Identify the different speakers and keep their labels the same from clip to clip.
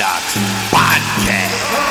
Speaker 1: Docs Podcast.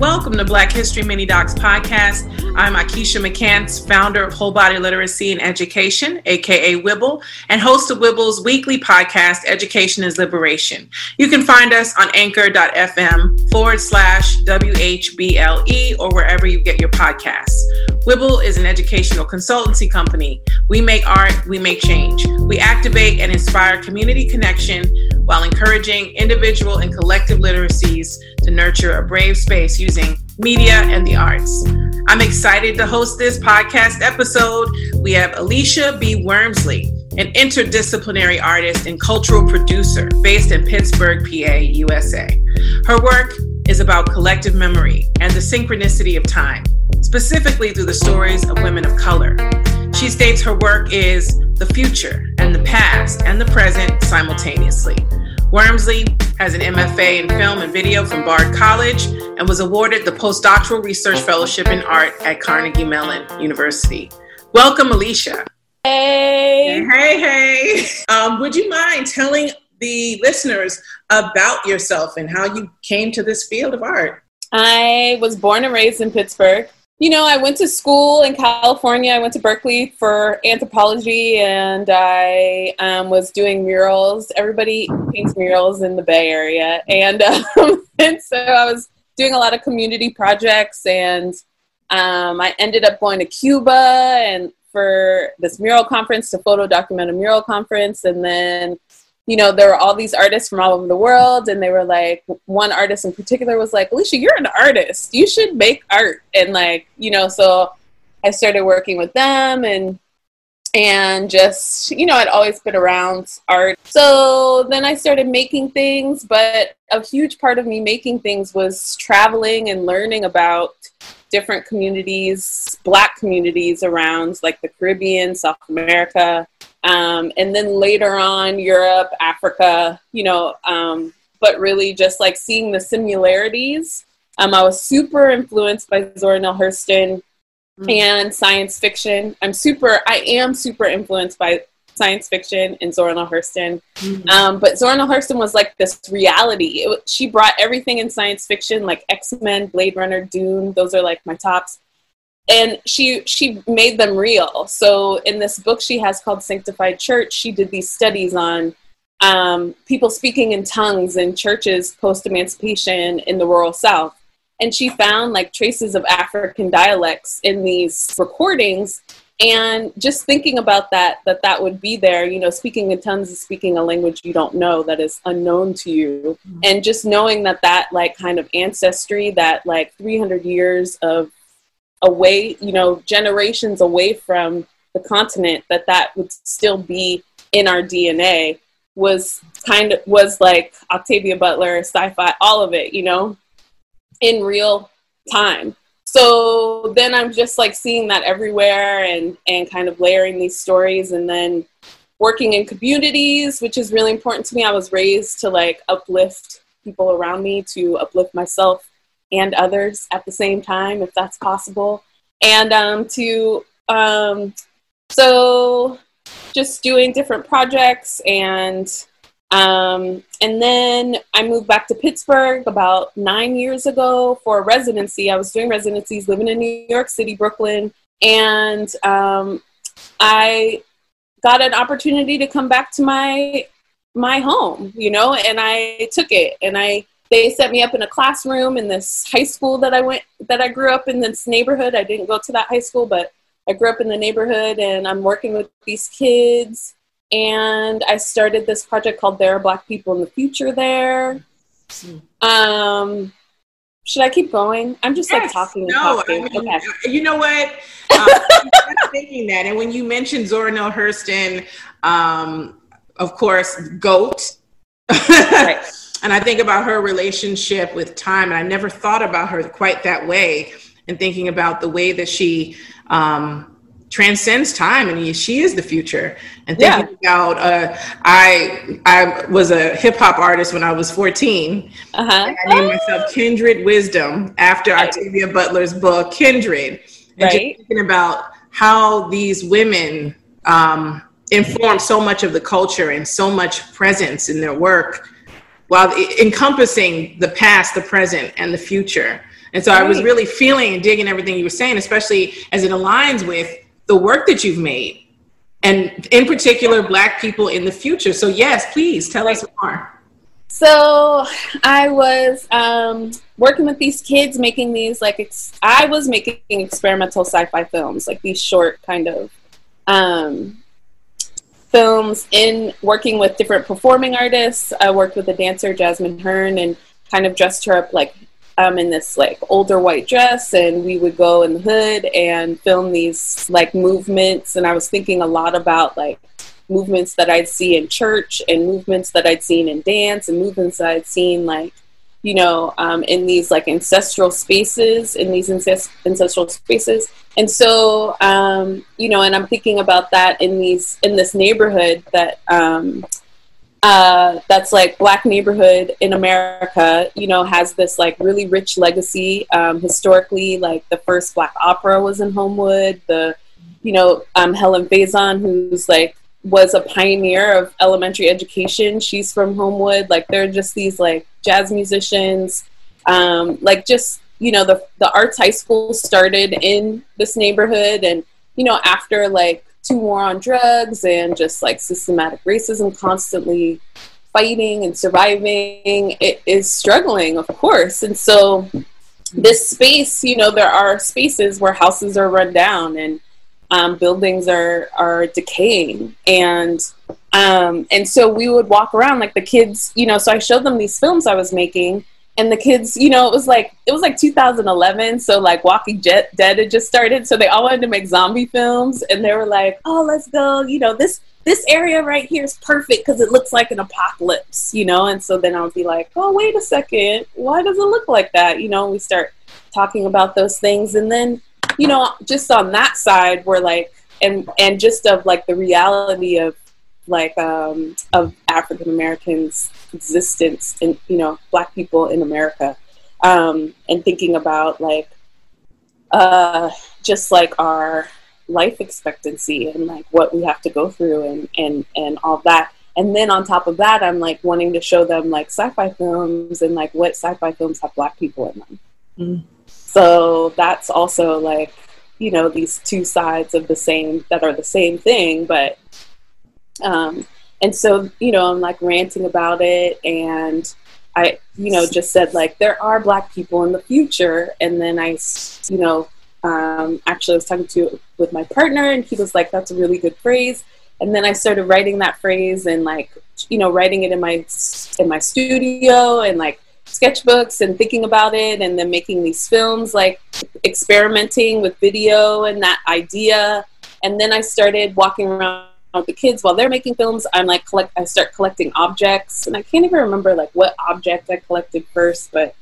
Speaker 2: Welcome to Black History Mini Docs Podcast. I'm Akeisha McCants, founder of Whole Body Literacy and Education, aka Wibble, and host of Wibble's weekly podcast, Education is Liberation. You can find us on anchor.fm forward slash WHBLE or wherever you get your podcasts. Wibble is an educational consultancy company. We make art, we make change. We activate and inspire community connection while encouraging individual and collective literacies to nurture a brave space using media and the arts. I'm excited to host this podcast episode. We have Alisha B. Wormsley, an interdisciplinary artist and cultural producer based in Pittsburgh, PA, USA. Her work is about collective memory and the synchronicity of time, specifically through the stories of women of color. She states her work is the future and the past and the present simultaneously. Wormsley has an MFA in film and video from Bard College and was awarded the postdoctoral research fellowship in art at Carnegie Mellon University. Welcome, Alisha.
Speaker 3: Hey.
Speaker 2: Hey, hey. Um, would you mind telling the listeners about yourself and how you came to this field of art?
Speaker 3: I was born and raised in Pittsburgh you know, I went to school in California. I went to Berkeley for anthropology, and I um, was doing murals. Everybody paints murals in the Bay Area, and, um, and so I was doing a lot of community projects. And um, I ended up going to Cuba and for this mural conference to photo document a mural conference, and then you know, there were all these artists from all over the world, and they were like, one artist in particular was like, Alisha, you're an artist. You should make art. And like, you know, so I started working with them and and just you know i'd always been around art so then i started making things but a huge part of me making things was traveling and learning about different communities black communities around like the caribbean south america um, and then later on Europe, Africa, you know, um, but really just like seeing the similarities. Um, I was super influenced by Zora Neale Hurston mm. and science fiction. I'm super, I am super influenced by science fiction and Zora Neale Hurston. Mm-hmm. Um, but Zora Neale Hurston was like this reality. It, she brought everything in science fiction, like X Men, Blade Runner, Dune. Those are like my tops and she she made them real. So in this book she has called sanctified church she did these studies on um, people speaking in tongues in churches post emancipation in the rural south. And she found like traces of african dialects in these recordings. And just thinking about that that that would be there you know speaking in tongues is speaking a language you don't know that is unknown to you. Mm-hmm. and just knowing that that like kind of ancestry that like 300 years of away, you know, generations away from the continent, that that would still be in our DNA was kind of was like Octavia Butler, sci-fi, all of it, you know, in real time. So then I'm just like seeing that everywhere and and kind of layering these stories and then working in communities, which is really important to me. I was raised to like uplift people around me, to uplift myself and others at the same time, if that's possible. And um, to, um, so just doing different projects and um, and then I moved back to Pittsburgh about nine years ago for a residency. I was doing residencies living in New York City, Brooklyn, and um, I got an opportunity to come back to my my home, you know, and I took it and I they set me up in a classroom in this high school that I went that I grew up in this neighborhood. I didn't go to that high school, but I grew up in the neighborhood and I'm working with these kids and I started this project called There Are Black People in the Future there. Um should I keep going? I'm just yes, like talking and no, talking. I mean, okay.
Speaker 2: You know what? Uh, I'm thinking that. And when you mentioned Zora Neale Hurston, um, of course, GOAT. right and I think about her relationship with time, and I never thought about her quite that way. And thinking about the way that she um, transcends time, and she is the future. And thinking yeah. about, uh, I I was a hip hop artist when I was 14. Uh-huh. I named myself Kindred Wisdom after right. Octavia Butler's book Kindred. And right. just thinking about how these women um, inform so much of the culture and so much presence in their work while encompassing the past, the present, and the future. And so right. I was really feeling and digging everything you were saying, especially as it aligns with the work that you've made, and in particular, Black people in the future. So, yes, please tell us more.
Speaker 3: So, I was um, working with these kids, making these like ex- I was making experimental sci-fi films, like these short kind of um, films in working with different performing artists. I worked with a dancer, Jasmine Hearn, and kind of dressed her up like um, in this like older white dress, and we would go in the hood and film these like movements. And I was thinking a lot about like movements that I'd see in church, and movements that I'd seen in dance, and movements that I'd seen like you know, um, in these like ancestral spaces, in these incest- ancestral spaces. And so, um, you know, and I'm thinking about that in these, in this neighborhood that, um, uh, that's like black neighborhood in America, you know, has this like really rich legacy. Um, historically, like the first black opera was in Homewood. The, you know, um, Helen Faison, who's like was a pioneer of elementary education. She's from Homewood. Like they are just these like jazz musicians. Um, like just you know the the arts high school started in this neighborhood, and you know after like two war on drugs and just like systematic racism, constantly fighting and surviving, it is struggling, of course. And so this space, you know, there are spaces where houses are run down and um, buildings are are decaying. And um, and so we would walk around like the kids you know so i showed them these films i was making and the kids you know it was like it was like 2011 so like walking Jet dead had just started so they all wanted to make zombie films and they were like oh let's go you know this this area right here is perfect because it looks like an apocalypse you know? And so then i would be like oh wait a second. Why does it look like that? You know we start talking about those things and then you know, just on that side, we're like, and and just of like the reality of like um, of African Americans' existence and you know Black people in America, um, and thinking about like uh, just like our life expectancy and like what we have to go through and and and all that. And then on top of that, I'm like wanting to show them like sci-fi films and like what sci-fi films have Black people in them. Mm. So that's also like, you know, these two sides of the same that are the same thing, but um and so, you know, I'm like ranting about it and I, you know, just said like there are black people in the future and then I, you know, um, actually I was talking to with my partner and he was like that's a really good phrase and then I started writing that phrase and like you know writing it in my in my studio and like sketchbooks and thinking about it and then making these films like experimenting with video and that idea. And then i started walking around with the kids while they're making films. I'm like collect i start collecting objects. And i can't even remember like what object i collected first but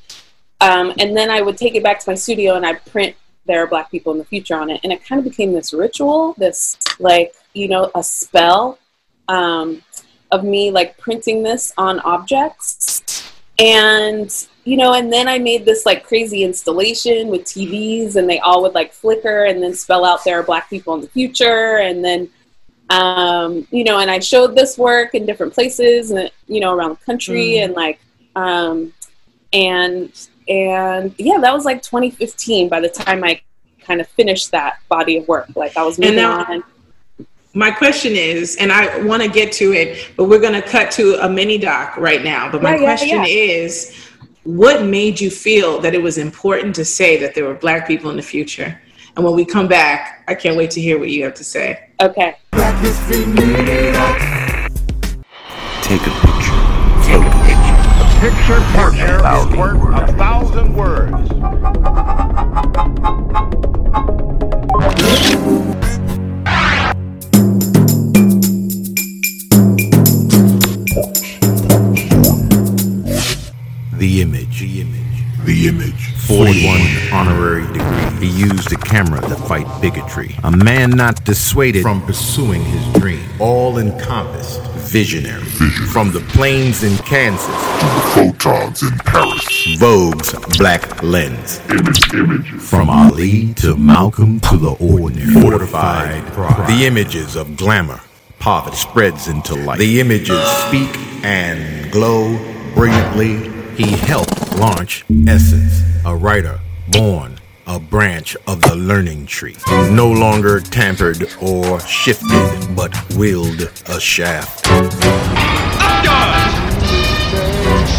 Speaker 3: um, and then i would take it back to my studio and i print there are black people in the future on it. And it kind of became this ritual this like you know a spell um, of me like printing this on objects and you know and then i made this like crazy installation with tvs and they all would like flicker and then spell out there are black people in the future. And then um, you know and i showed this work in different places and you know around the country mm. and like um, and and yeah that was like 2015 by the time i kind of finished that body of work. Like i was moving now, on
Speaker 2: my question is, and I want to get to it, but we're going to cut to a mini doc right now. But my yeah, question yeah, yeah. is, what made you feel that it was important to say that there were black people in the future? And when we come back, I can't wait to hear what you have to say.
Speaker 3: Okay.
Speaker 1: Take a picture. Take a picture. A picture partner is worth a thousand words. The image. The image. The image. 41 honorary degree. He used a camera to fight bigotry. A man not dissuaded from pursuing his dream. All encompassed. Visionary. Vision. From the plains in Kansas to the photons in Paris. Vogue's Black Lens. Image, image. From Ali to Malcolm to the ordinary. Fortified pride. The images of glamour poverty spreads into light. The images speak and glow brilliantly. He helped launch Essence, a writer born a branch of the learning tree, no longer tampered or shifted, but wield a shaft.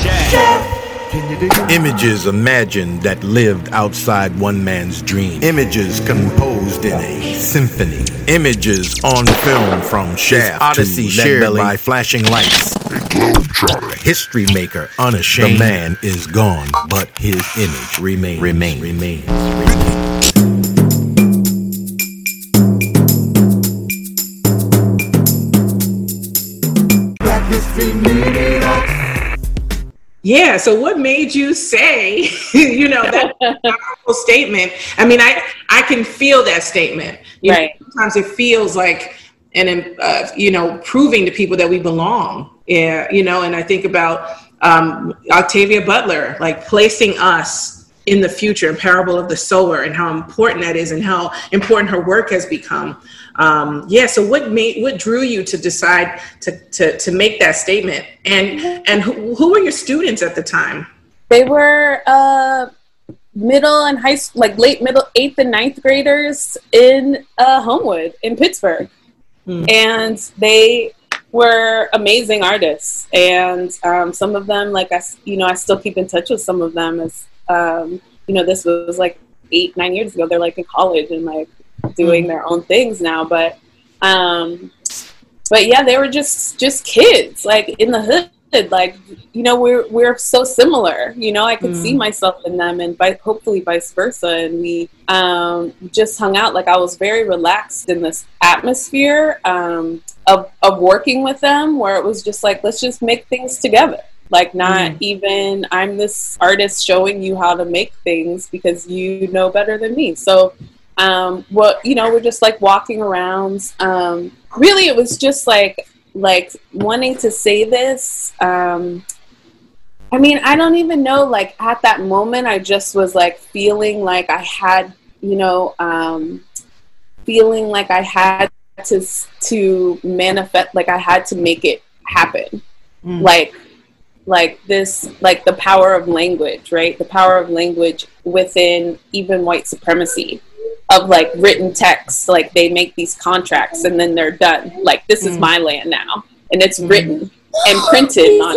Speaker 1: shaft. Images imagined that lived outside one man's dream. Images composed in a symphony. Images on film from Shaft Odyssey to shared by flashing lights. History maker unashamed. The man is gone, but his image remains. Remains. Remains.
Speaker 2: Black Yeah. So, what made you say, you know, that powerful statement? I mean, I I can feel that statement. You right. Know, sometimes it feels like and uh, you know proving to people that we belong. Yeah. You know, and I think about um, Octavia Butler, like placing us in the future, in Parable of the Sower, and how important that is, and how important her work has become um, yeah so what made what drew you to decide to to, to make that statement? And and who, who were your students at the time?
Speaker 3: They were uh, middle and high school like late middle eighth and ninth graders in uh, homewood in pittsburgh. Hmm. and they were amazing artists. And um, some of them like i you know i still keep in touch with some of them as um, you know this was like eight nine years ago. They're like in college and like doing their own things now. But um, but yeah, they were just just kids, like in the hood. Like you know, we're we're so similar. You know, I could mm. see myself in them, and by, hopefully vice versa. And we um, just hung out. Like I was very relaxed in this atmosphere um, of of working with them, where it was just like let's just make things together like not mm. even i'm this artist showing you how to make things because you know better than me so um, what you know, we're just like walking around. Um, really, it was just like like wanting to say this. Um, I mean, I don't even know. Like at that moment, I just was like feeling like I had, you know, um, feeling like I had to to manifest, like I had to make it happen. Mm. Like like this like the power of language right the power of language within even white supremacy of like written text. Like they make these contracts and then they're done. Like this is mm. my land now, and it's mm. written and printed on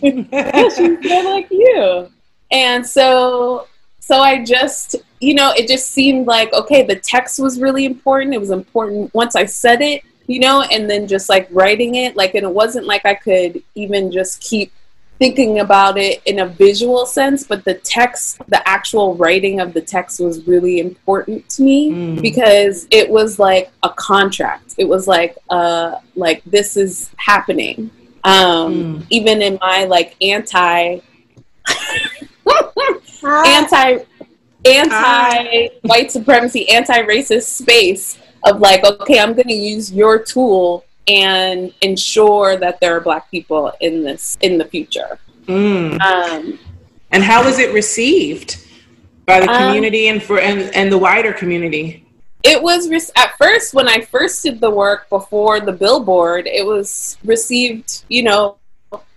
Speaker 3: things. She's like you. And so, so I just, you know, it just seemed like okay, the text was really important. It was important once I said it, you know, and then just like writing it, like, and it wasn't like I could even just keep thinking about it in a visual sense, but the text, the actual writing of the text was really important to me mm. because it was like a contract. It was like, uh, like this is happening. Um, mm. Even in my like anti, anti, anti white supremacy, anti racist space of like, okay, I'm going to use your tool and ensure that there are black people in this in the future.
Speaker 2: Mm. um, and how was it received by the um, community um, and for and, and the wider community?
Speaker 3: It was re- at first when i first did the work before the billboard it was received you know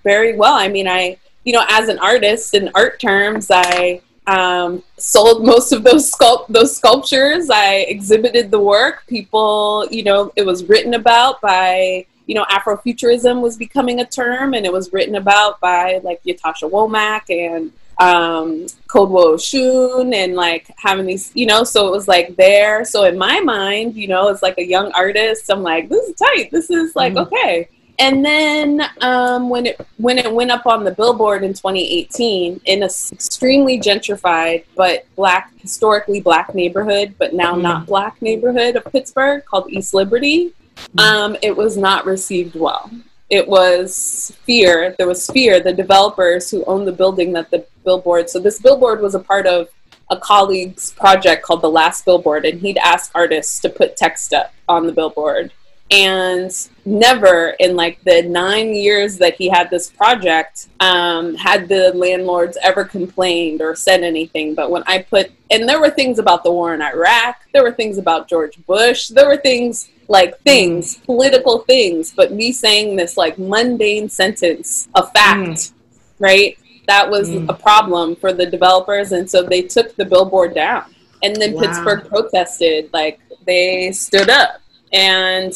Speaker 3: very well. I mean i you know as an artist in art terms i um, sold most of those sculpt those sculptures. I exhibited the work. People, you know, it was written about by you know Afrofuturism was becoming a term, and it was written about by like Ytasha Womack and um, Kodwo Eshun and like having these, you know, so it was like there. So in my mind, you know, as like a young artist, I'm like, this is tight. This is like mm-hmm. okay and then um, when it when it went up on the billboard in 2018 in an extremely gentrified but black historically black neighborhood but now mm. not black neighborhood of pittsburgh called east liberty mm. um, it was not received well it was fear there was fear the developers who owned the building that the billboard so this billboard was a part of a colleague's project called the last billboard and he'd ask artists to put text up on the billboard and never in like the nine years that he had this project um, had the landlords ever complained or said anything but when i put and there were things about the war in iraq there were things about george bush there were things like things, political things, but me saying this like mundane sentence, a fact, mm. right? That was mm. a problem for the developers, and so they took the billboard down. And then wow. Pittsburgh protested, like they stood up, and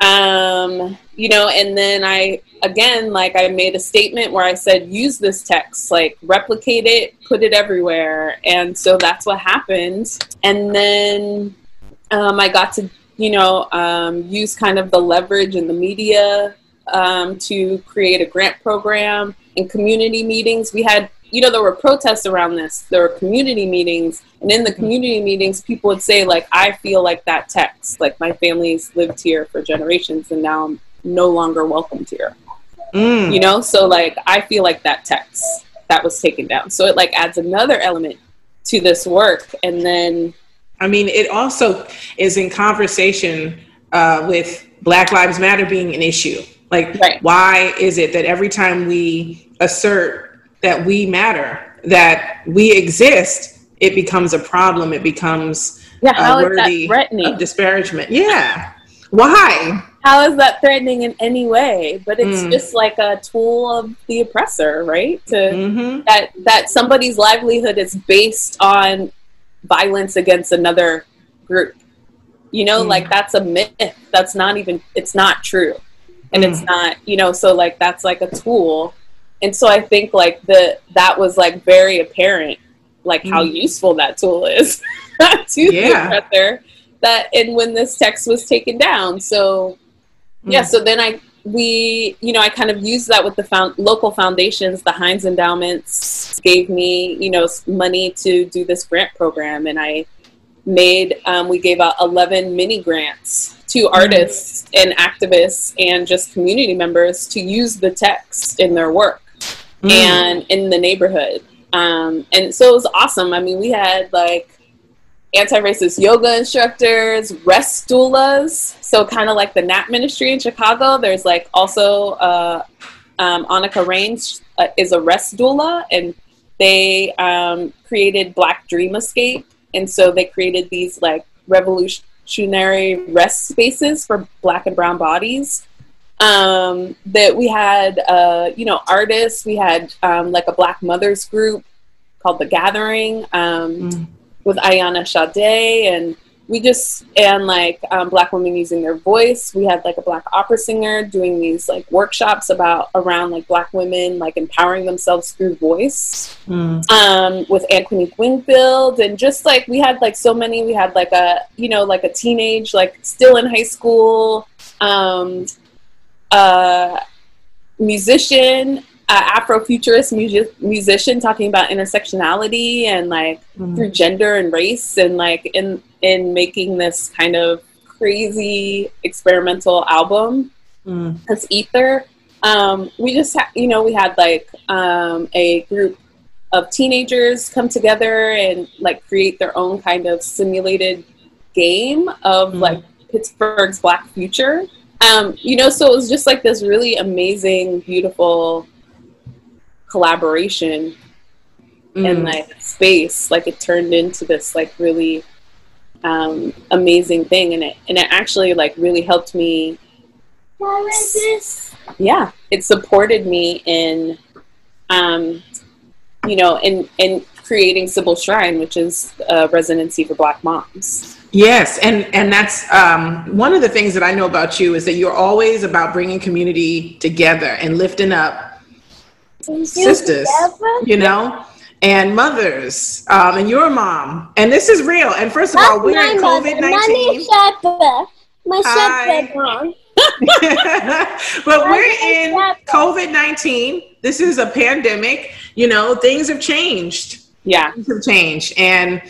Speaker 3: um, you know, and then I again, like I made a statement where I said, use this text, like replicate it, put it everywhere, and so that's what happened. And then um, I got to you know, um, use kind of the leverage in the media um, to create a grant program and community meetings. We had, you know, there were protests around this. There were community meetings, and in the mm-hmm. community meetings, people would say, like, I feel like that text. Like, my family's lived here for generations, and now I'm no longer welcomed here. Mm. You know, so like, I feel like that text that was taken down. So it like adds another element to this work, and then
Speaker 2: I mean, it also is in conversation uh, with Black Lives Matter being an issue. Like, right. why is it that every time we assert that we matter, that we exist, it becomes a problem? It becomes
Speaker 3: yeah, how uh, worthy
Speaker 2: of disparagement. Yeah. Why?
Speaker 3: How is that threatening in any way? But it's mm. just like a tool of the oppressor, right? To mm-hmm. that that somebody's livelihood is based on violence against another group. You know, mm. like that's a myth. That's not even, it's not true. And mm. it's not, you know, so like that's like a tool. And so I think like the, that was like very apparent, like mm. how useful that tool is to yeah. the oppressor that, and when this text was taken down. So yeah, mm. so then I we, you know, I kind of used that with the found, local foundations. The Heinz Endowments gave me, you know, money to do this grant program, and I made. Um, we gave out eleven mini grants to mm-hmm. artists mm. and activists and just community members to use the text in their work mm. and in the neighborhood. Um, and so it was awesome. I mean, we had like anti-racist yoga instructors, rest doulas. So kind of like the NAP ministry in Chicago. There's like also uh, um, Annika Rains uh, is a rest doula, and they um, created Black Dream Escape, and so they created these like revolutionary rest spaces for Black and Brown bodies. Um, that we had, uh, you know, artists. We had um, like a Black mothers group called the Gathering. Um, mm with Ayana Sade and we just and like um, black women using their voice we had like a black opera singer doing these like workshops about around like black women like empowering themselves through voice mm. um, with Anqwenique Wingfield and just like we had like so many we had like a you know like a teenage like still in high school um, uh, musician uh, Afrofuturist music- musician talking about intersectionality and like mm-hmm. through gender and race and like in in making this kind of crazy experimental album mm. as Ether. Um, we just ha- you know we had like um, a group of teenagers come together and like create their own kind of simulated game of mm. like Pittsburgh's Black future. Um, you know, so it was just like this really amazing, beautiful collaboration mm. and like space like it turned into this like really um, amazing thing and it and it actually like really helped me what this yeah it supported me in um you know in in creating Sibyl Shrine which is a residency for black moms
Speaker 2: Yes, and and that's um, one of the things that I know about you is that you're always about bringing community together and lifting up sisters, you know, and mothers, um, and your mom. And this is real. And first of all, we're in COVID 19. My shepherd mom. but we're in COVID 19. This is a pandemic. You know, things have changed.
Speaker 3: Yeah.
Speaker 2: Things have changed. And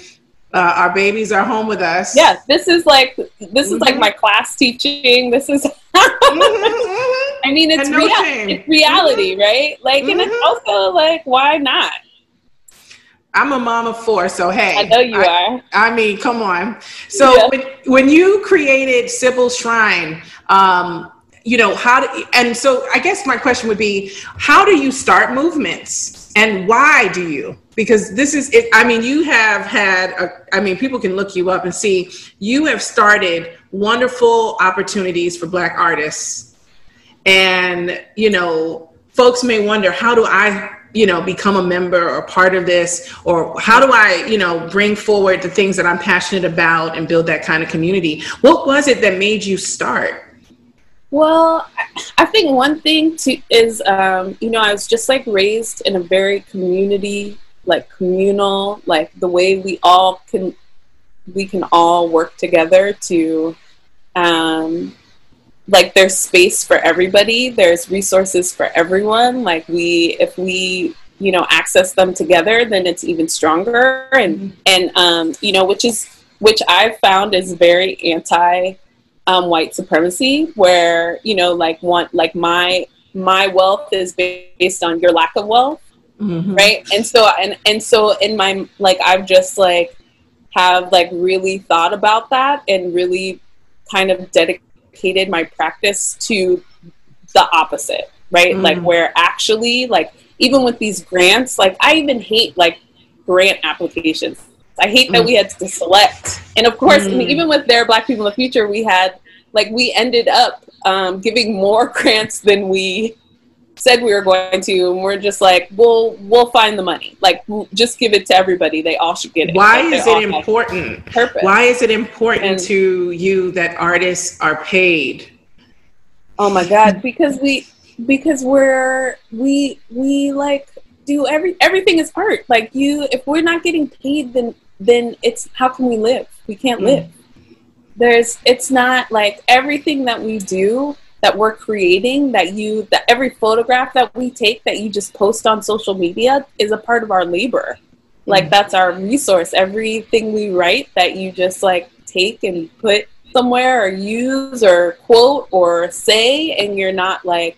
Speaker 2: uh, our babies are home with us.
Speaker 3: Yeah, this is like this mm-hmm. is like mm-hmm. my class teaching. This is. mm-hmm, mm-hmm. I mean, it's, no rea- it's reality, mm-hmm. right? Like, and it's mm-hmm. also like, why not?
Speaker 2: I'm a mom of four, so hey.
Speaker 3: I know you I, are.
Speaker 2: I mean, come on. So yeah. when, when you created Sibyl Shrine, um, you know how do and so i guess my question would be how do you start movements and why do you because this is it i mean you have had a, I mean people can look you up and see you have started wonderful opportunities for black artists. And you know folks may wonder how do i you know become a member or part of this? Or how do i you know bring forward the things that i'm passionate about and build that kind of community? What was it that made you start?
Speaker 3: Well, I think one thing to, is, um, you know, I was just like raised in a very community, like communal, like the way we all can, we can all work together to, um, like there's space for everybody. There's resources for everyone. Like we, if we, you know, access them together, then it's even stronger. And, mm-hmm. and, um, you know, which is, which I've found is very anti um, white supremacy, where you know, like one, like my my wealth is based on your lack of wealth, mm-hmm. right? And so, and and so, in my like, I've just like have like really thought about that and really kind of dedicated my practice to the opposite, right? Mm. Like where actually, like even with these grants, like I even hate like grant applications I hate that mm. we had to select. And of course, mm. even with their Black People in the Future, we had like we ended up um, giving more grants than we said we were going to, and we're just like, we'll we'll find the money. Like, just give it to everybody. They all should get it.
Speaker 2: Why like, is it important? Purpose. Why is it important and, to you that artists are paid?
Speaker 3: Oh my God! Because we because we're we we like do every everything is art. Like you, if we're not getting paid, then then it's how can we live? We can't mm. live. There's it's not like everything that we do that we're creating that you that every photograph that we take that you just post on social media is a part of our labor. Like mm. that's our resource. Everything we write that you just like take and put somewhere or use or quote or say and you're not like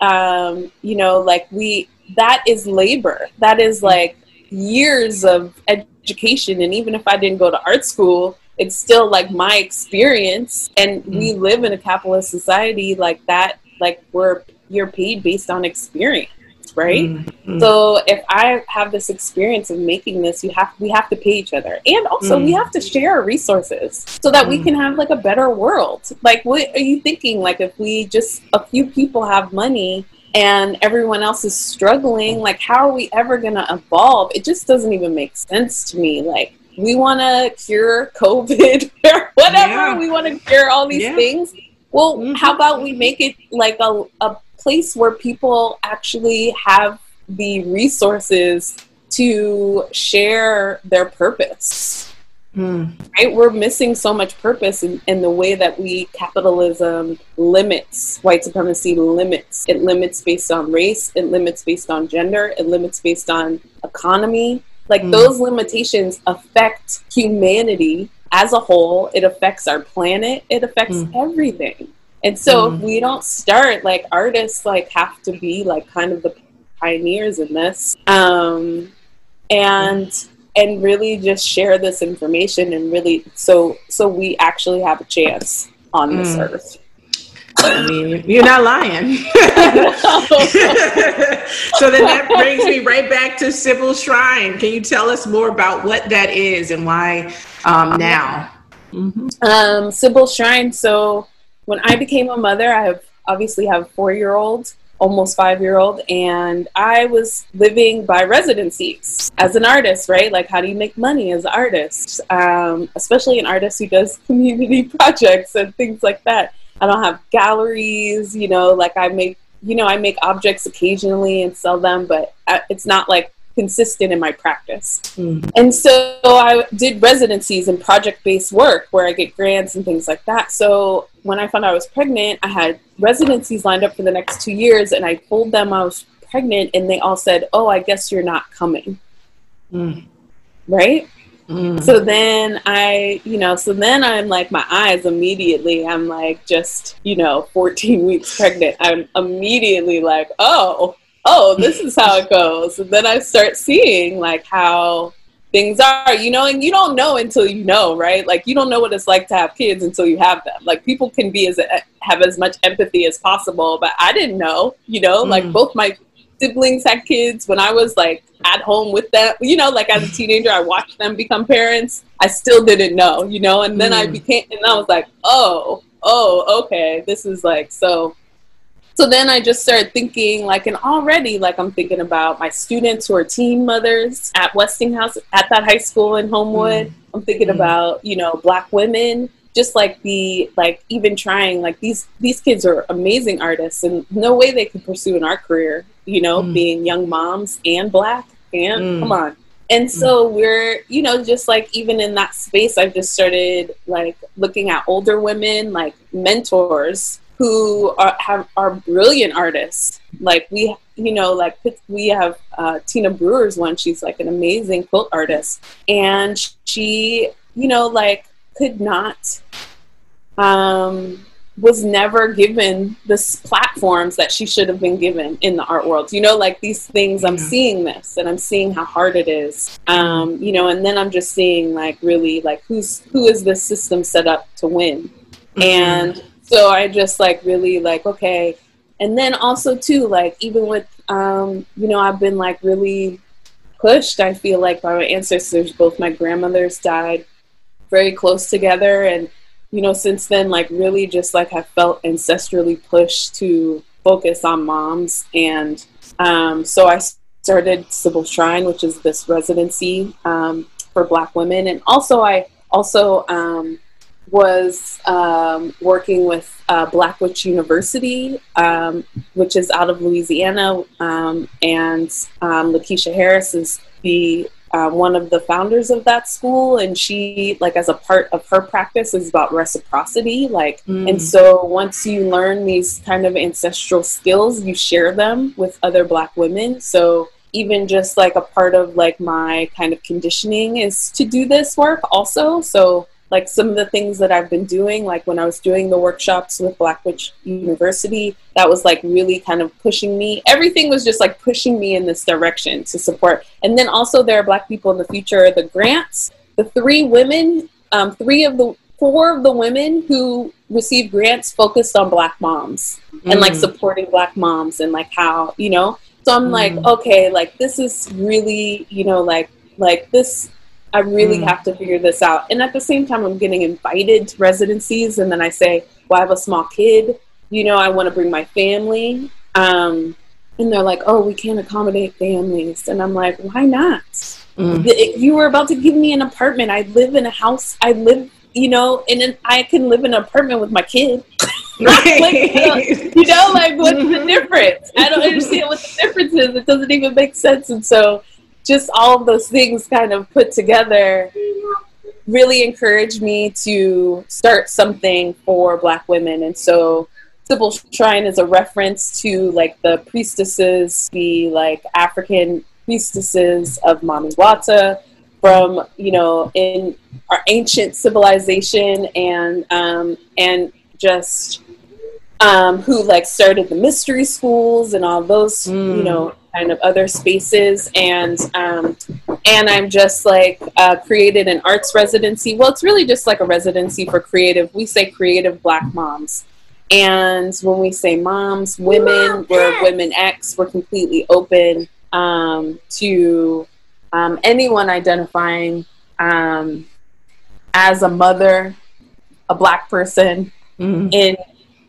Speaker 3: um, you know, like we that is labor. That is mm. like years of education. And even if I didn't go to art school, it's still like my experience. And mm we live in a capitalist society like that, like we're you're paid based on experience right? Mm-hmm. so if i have this experience of making this you have we have to pay each other. And also mm. we have to share our resources so that mm. we can have like a better world. Like what are you thinking? Like if we just a few people have money and everyone else is struggling like how are we ever going to evolve? It just doesn't even make sense to me. Like we want to cure covid or whatever yeah. we want to cure all these yeah. things well mm-hmm. how about we make it like a, a place where people actually have the resources to share their purpose Mm. Right? We're missing so much purpose in, in, the way that we capitalism limits white supremacy limits. It limits based on race, it limits based on gender, it limits based on economy. Like mm. those limitations affect humanity as a whole. It affects our planet, it affects mm. everything. And so if hmm. we don't start like artists like have to be like kind of the pioneers in this. Um and and really just share this information and really so so we actually have a chance on mm. this earth.
Speaker 2: I mean, you're not lying. so then that brings me right back to Sibyl Shrine. Can you tell us more about what that is and why um, now?
Speaker 3: Mm-hmm. Um, Sibyl Shrine. So when I became a mother, I have obviously have four year old almost five year old and i was living by residencies as an artist right like how do you make money as an artist um, especially an artist who does community projects and things like that i don't have galleries you know like i make you know i make objects occasionally and sell them but it's not like consistent in my practice. Mm. And so I did residencies and project based work where I get grants and things like that. So when I found out I was pregnant, I had residencies lined up for the next two years and I told them I was pregnant and they all said, Oh, I guess you're not coming. Mm. Right? Mm. So then I, you know, so then I'm like, my eyes immediately, I'm like, just, you know, 14 weeks pregnant. I'm immediately like, oh, oh, this is how it goes. And then I start seeing like how, things are, you know, and you don't know until you know, right? Like you don't know what it's like to have kids until you have them. Like people can be as have as much empathy as possible, but I didn't know, you know, mm. like both my siblings had kids when I was like at home with them, you know, like as a teenager, I watched them become parents. I still didn't know, you know, and then mm. I became, and I was like, oh, oh, okay, this is like so. So then I just started thinking, like, and already, like, I'm thinking about my students who are teen mothers at Westinghouse at that high school in Homewood. Mm. I'm thinking mm. about, you know, Black women just like the like even trying like these these kids are amazing artists and no way they could pursue an art career you know mm. being young moms and black and mm. come on. And so mm. we're you know just like even in that space i've just started like looking at older women like mentors who are have are brilliant artists. Like we you know like we have uh, tina brewer's one. She's like an amazing quilt artist. And she you know like could not um, was never given the platforms that she should have been given in the art world. You know, like these things, I'm seeing this and I'm seeing how hard it is. Um, you know, and then I'm just seeing like really like who's who is this system set up to win? Mm-hmm. And so I just like really like okay. And then also too like even with um, you know I've been like really pushed. I feel like by my ancestors, both my grandmothers died very close together and you know since then like really just like i felt ancestrally pushed to focus on moms. And um, so i started sibyl shrine which is this residency um, for black women. And also i also um, was um, working with uh, Blackwitch University, um, which is out of Louisiana, um, and um, Lakeisha Harris is the uh, one of the founders of that school and she like as a part of her practice is about reciprocity like mm. and so once you learn these kind of ancestral skills you share them with other black women so even just like a part of like my kind of conditioning is to do this work also so like some of the things that I've been doing, like when I was doing the workshops with Blackwitch University, that was like really kind of pushing me. Everything was just like pushing me in this direction to support. And then also there are Black people in the future. The grants, the three women, um, three of the four of the women who received grants focused on Black moms mm. and like mm. supporting Black moms and like how you know. So I'm mm. like, okay, like this is really you know like like this I really mm. have to figure this out. And at the same time, I'm getting invited to residencies, and then I say, well, I have a small kid. You know, I want to bring my family. Um, and they're like, oh, we can't accommodate families. And I'm like, why not? Mm. You were about to give me an apartment. I live in a house. I live, you know, and I can live in an apartment with my kid. like, you, know, you, know, like what's mm-hmm. the difference? I don't understand what the difference is. It doesn't even make sense. And so just all of those things kind of put together really encouraged me to start something for black women and so Sibyl Shrine is a reference to like the priestesses, the like African priestesses of Mami Wata from you know in our ancient civilization and um, and just um, who like started the mystery schools and all those mm. you know kind of other spaces and um, and i'm just like uh, created an arts residency. Well it's really just like a residency for creative we say creative black moms. And when we say moms women we're women x we're completely open um, to um, anyone identifying um, as a mother a black person mm-hmm. in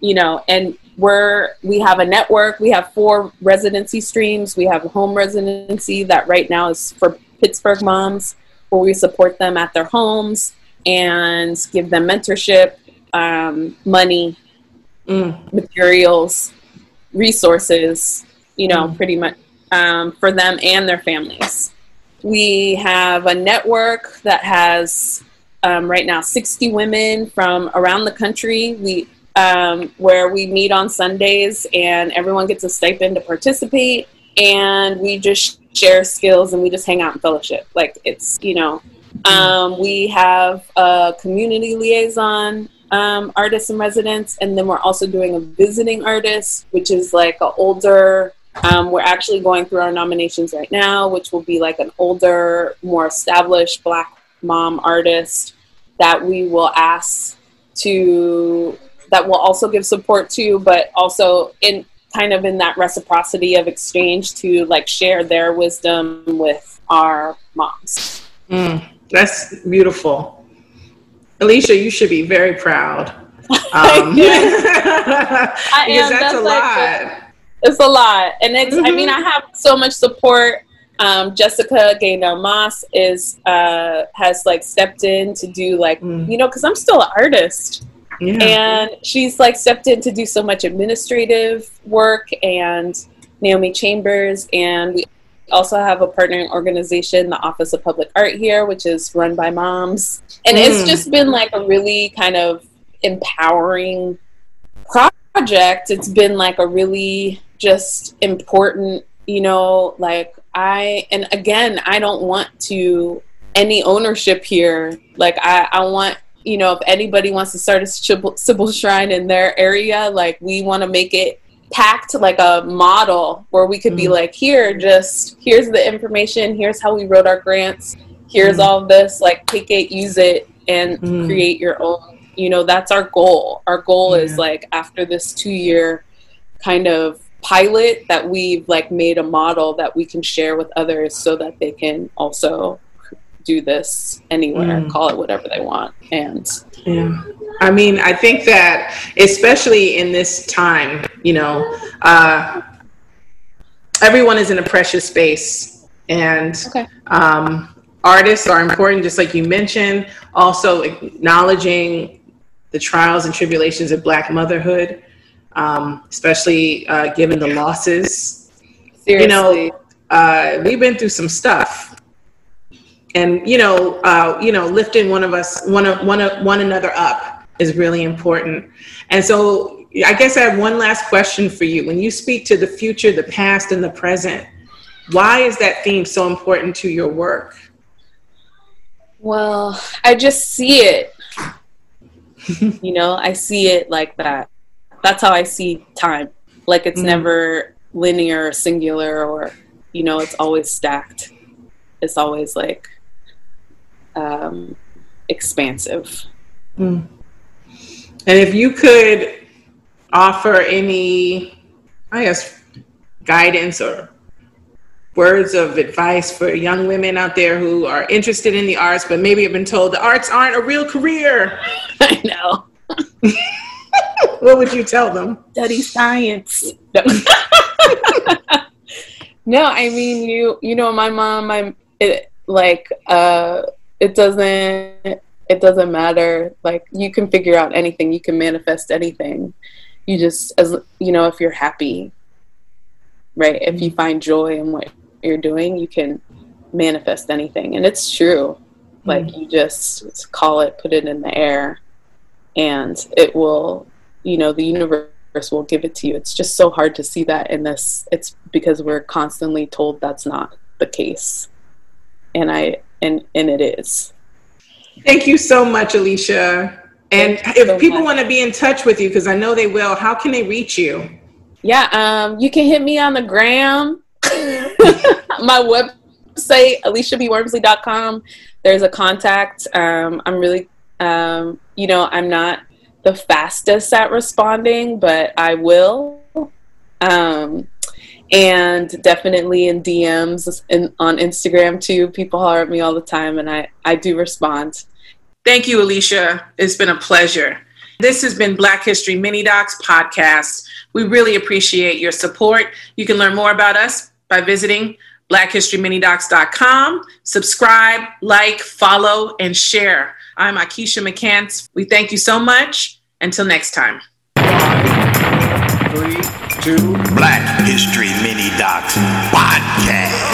Speaker 3: you know and we're we have a network we have four residency streams we have a home residency that right now is for pittsburgh moms where we support them at their homes and give them mentorship um, money mm. materials resources you know mm. pretty much um, for them and their families we have a network that has um, right now 60 women from around the country we um, where we meet on Sundays and everyone gets a stipend to participate. And we just share skills and we just hang out and fellowship. Like it's, you know, um, we have a community liaison um, artists in residence. and then we're also doing a visiting artist, which is like an older Um, we're actually going through our nominations right now, which will be like an older, more established Black mom artist that we will ask to that will also give support to, but also in kind of in that reciprocity of exchange to like share their wisdom with our moms.
Speaker 2: Mm, that's beautiful. Alisha, you should be very proud. Um,
Speaker 3: I am. That's, that's a like lot. it's a lot. And it's, mm-hmm. I mean, I have so much support. Um, Jessica Gaynelle Moss is, uh, has like stepped in to do like, mm. you know, cause I'm still an artist. Yeah. And she's like stepped in to do so much administrative work and Naomi Chambers. And we also have a partnering organization, the Office of Public Art here, which is run by moms. And mm. it's just been like a really kind of empowering project. It's been like a really just important, you know, like I, and again, I don't want to any ownership here. Like I, I want you know, if anybody wants to start a Sibyl Shrine in their area, like we want to make it packed like a model where we could mm. be like, here, just here's the information, here's how we wrote our grants, here's mm. all this, like take it, use it, and mm. create your own. You know, that's our goal. Our goal yeah. is like after this two year kind of pilot that we've like made a model that we can share with others so that they can also do this anywhere, mm. call it whatever they want. And
Speaker 2: yeah, I mean, I think that especially in this time, you know, uh, everyone is in a precious space, and okay. um, artists are important, just like you mentioned. Also, acknowledging the trials and tribulations of Black motherhood, um, especially uh, given the losses. Seriously. You know, uh, we've been through some stuff and you know, uh, you know, lifting one of us, one of one of one another up is really important. And so, I guess I have one last question for you. When you speak to the future, the past, and the present, why is that theme so important to your work?
Speaker 3: Well, I just see it. you know, I see it like that. That's how I see time. Like it's mm never linear or singular or, you know, it's always stacked. It's always like um, expansive. Mm.
Speaker 2: And if you could offer any, I guess, guidance or words of advice for young women out there who are interested in the arts, but maybe have been told the arts aren't a real career.
Speaker 3: I know.
Speaker 2: what would you tell them?
Speaker 3: Study science. No. no, I mean you. You know, my mom. I'm it, like uh, it doesn't it doesn't matter. Like you can figure out anything. You can manifest anything. You just as you know if you're happy right? If you find joy in what you're doing you can manifest anything. And it's true. Like mm-hmm. you just call it put it in the air and it will you know the universe will give it to you. It's just so hard to see that in this. It's because we're constantly told that's not the case. And i and and it is.
Speaker 2: Thank you so much, Alisha. And if so people want to be in touch with you, because I know they will, how can they reach you?
Speaker 3: Yeah, um, you can hit me on the gram. My website, alishabwormsley.com. There's a contact. Um, I'm really, um, you know, I'm not the fastest at responding, but I will. Um, and definitely in DMs and on Instagram too. People holler at me all the time, and I, I do respond.
Speaker 2: Thank you, Alisha. It's been a pleasure. This has been Black History Mini Docs podcast. We really appreciate your support. You can learn more about us by visiting blackhistoryminidocs.com. Subscribe, like, follow, and share. I'm Akisha McCants. We thank you so much. Until next time.
Speaker 1: Three, two, Black History Docs Podcast.